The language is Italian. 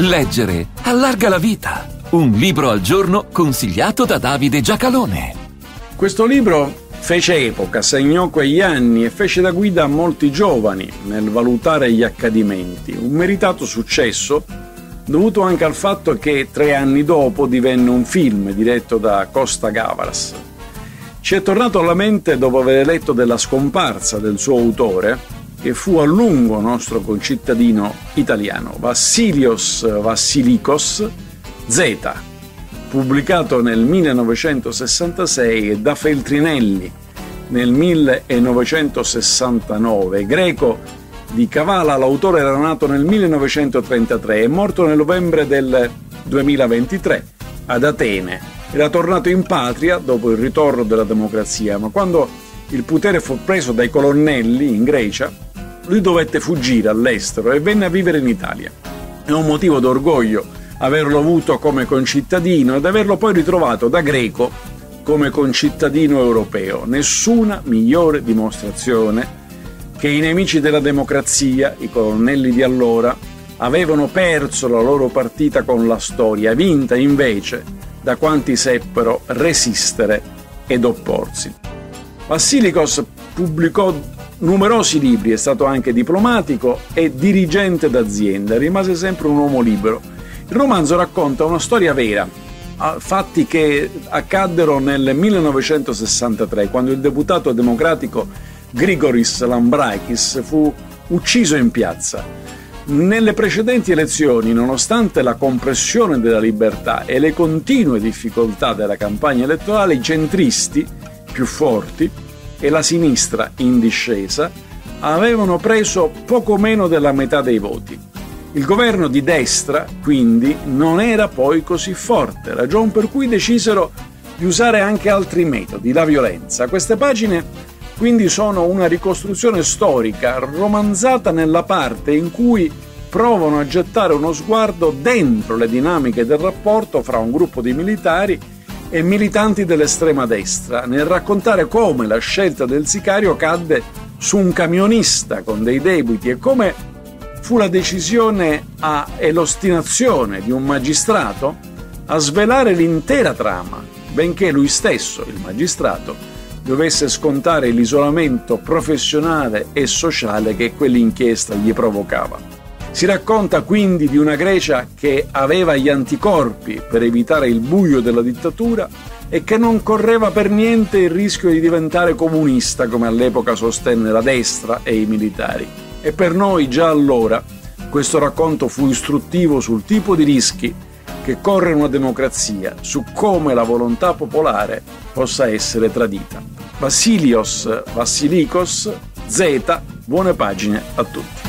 Leggere allarga la vita. Un libro al giorno consigliato da Davide Giacalone. Questo libro fece epoca, segnò quegli anni e fece da guida a molti giovani nel valutare gli accadimenti. Un meritato successo dovuto anche al fatto che tre anni dopo divenne un film diretto da Costa Gavras. Ci è tornato alla mente dopo aver letto della scomparsa del suo autore, che fu a lungo nostro concittadino italiano, Vassilios Vassilikos Z, pubblicato nel 1966 da Feltrinelli nel 1969, greco di Cavala, l'autore era nato nel 1933 e morto nel novembre del 2023 ad Atene. Era tornato in patria dopo il ritorno della democrazia, ma quando il potere fu preso dai colonnelli in Grecia, lui dovette fuggire all'estero e venne a vivere in Italia. È un motivo d'orgoglio averlo avuto come concittadino ed averlo poi ritrovato da greco come concittadino europeo. Nessuna migliore dimostrazione che i nemici della democrazia, i colonnelli di allora, avevano perso la loro partita con la storia, vinta invece da quanti seppero resistere ed opporsi. Vassilikos pubblicò numerosi libri, è stato anche diplomatico e dirigente d'azienda, rimase sempre un uomo libero. Il romanzo racconta una storia vera, fatti che accaddero nel 1963, quando il deputato democratico Grigoris Lambraikis fu ucciso in piazza. Nelle precedenti elezioni, nonostante la compressione della libertà e le continue difficoltà della campagna elettorale, i centristi più forti e la sinistra in discesa avevano preso poco meno della metà dei voti. Il governo di destra, quindi, non era poi così forte, ragion per cui decisero di usare anche altri metodi, la violenza. Queste pagine quindi sono una ricostruzione storica romanzata nella parte in cui provano a gettare uno sguardo dentro le dinamiche del rapporto fra un gruppo di militari e militanti dell'estrema destra, nel raccontare come la scelta del sicario cadde su un camionista con dei debiti e come fu la decisione a, e l'ostinazione di un magistrato a svelare l'intera trama, benché lui stesso, il magistrato, dovesse scontare l'isolamento professionale e sociale che quell'inchiesta gli provocava. Si racconta quindi di una Grecia che aveva gli anticorpi per evitare il buio della dittatura e che non correva per niente il rischio di diventare comunista come all'epoca sostenne la destra e i militari. E per noi già allora questo racconto fu istruttivo sul tipo di rischi che corre una democrazia, su come la volontà popolare possa essere tradita. Vassilios Vassilikos, Z, buone pagine a tutti.